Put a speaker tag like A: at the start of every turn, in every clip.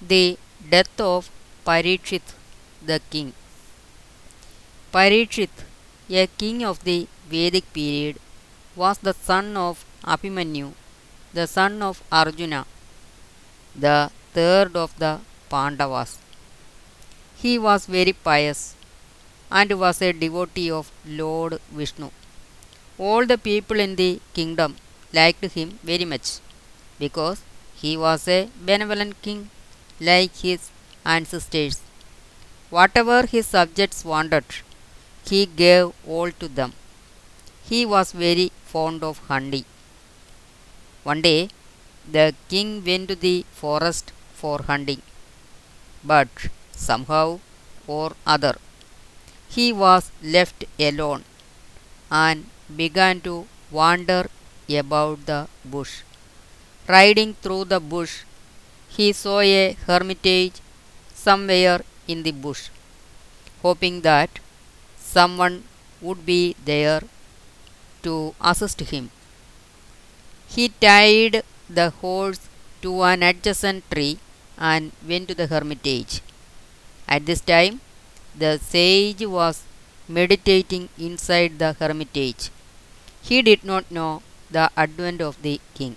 A: The death of Parikshit the king. Parikshit, a king of the Vedic period, was the son of Abhimanyu, the son of Arjuna, the third of the Pandavas. He was very pious and was a devotee of Lord Vishnu. All the people in the kingdom liked him very much because he was a benevolent king like his ancestors. Whatever his subjects wanted, he gave all to them. He was very fond of honey. One day, the king went to the forest for hunting, but somehow or other, he was left alone and began to wander about the bush. Riding through the bush, he saw a hermitage somewhere in the bush, hoping that someone would be there to assist him. He tied the horse to an adjacent tree and went to the hermitage. At this time, the sage was meditating inside the hermitage. He did not know the advent of the king.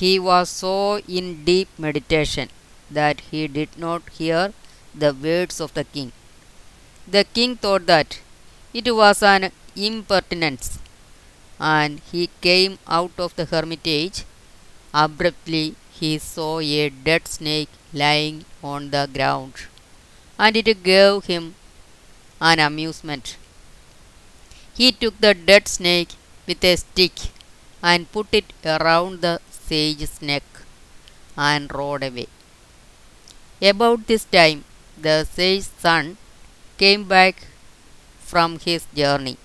A: He was so in deep meditation that he did not hear the words of the king. The king thought that it was an impertinence and he came out of the hermitage. Abruptly, he saw a dead snake lying on the ground and it gave him an amusement. He took the dead snake with a stick and put it around the sage's neck and rode away. About this time, the sage's son came back from his journey.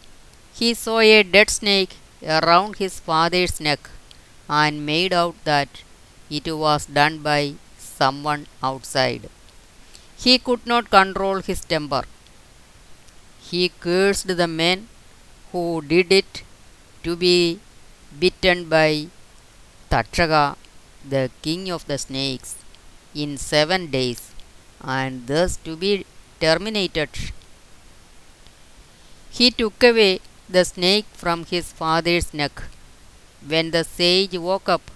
A: He saw a dead snake around his father's neck and made out that it was done by someone outside. He could not control his temper. He cursed the man who did it to be bitten by Takshaka, the king of the snakes, in seven days, and thus to be terminated. He took away the snake from his father's neck. When the sage woke up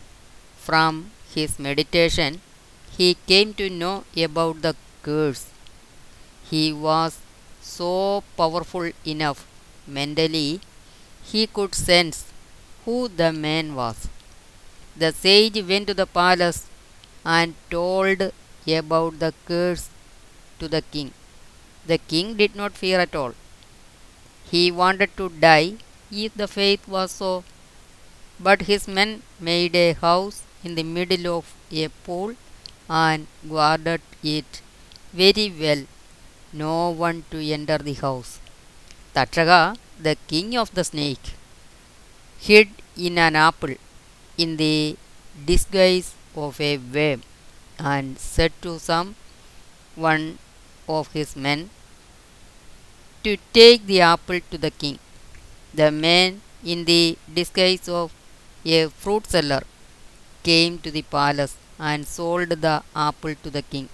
A: from his meditation, he came to know about the curse. He was so powerful enough mentally, he could sense who the man was. The sage went to the palace and told about the curse to the king. The king did not fear at all. He wanted to die if the faith was so, but his men made a house in the middle of a pool and guarded it very well, no one to enter the house. Takshaka, the king of the snake, hid in an apple in the disguise of a worm and said to some one of his men to take the apple to the king. The man in the disguise of a fruit seller came to the palace and sold the apple to the king.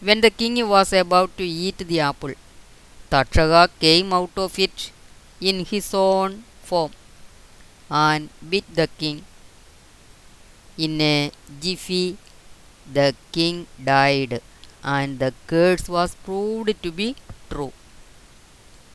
A: When the king was about to eat the apple, Takshaka came out of it in his own form and bit the king. In a jiffy, the king died, and the curse was proved to be true.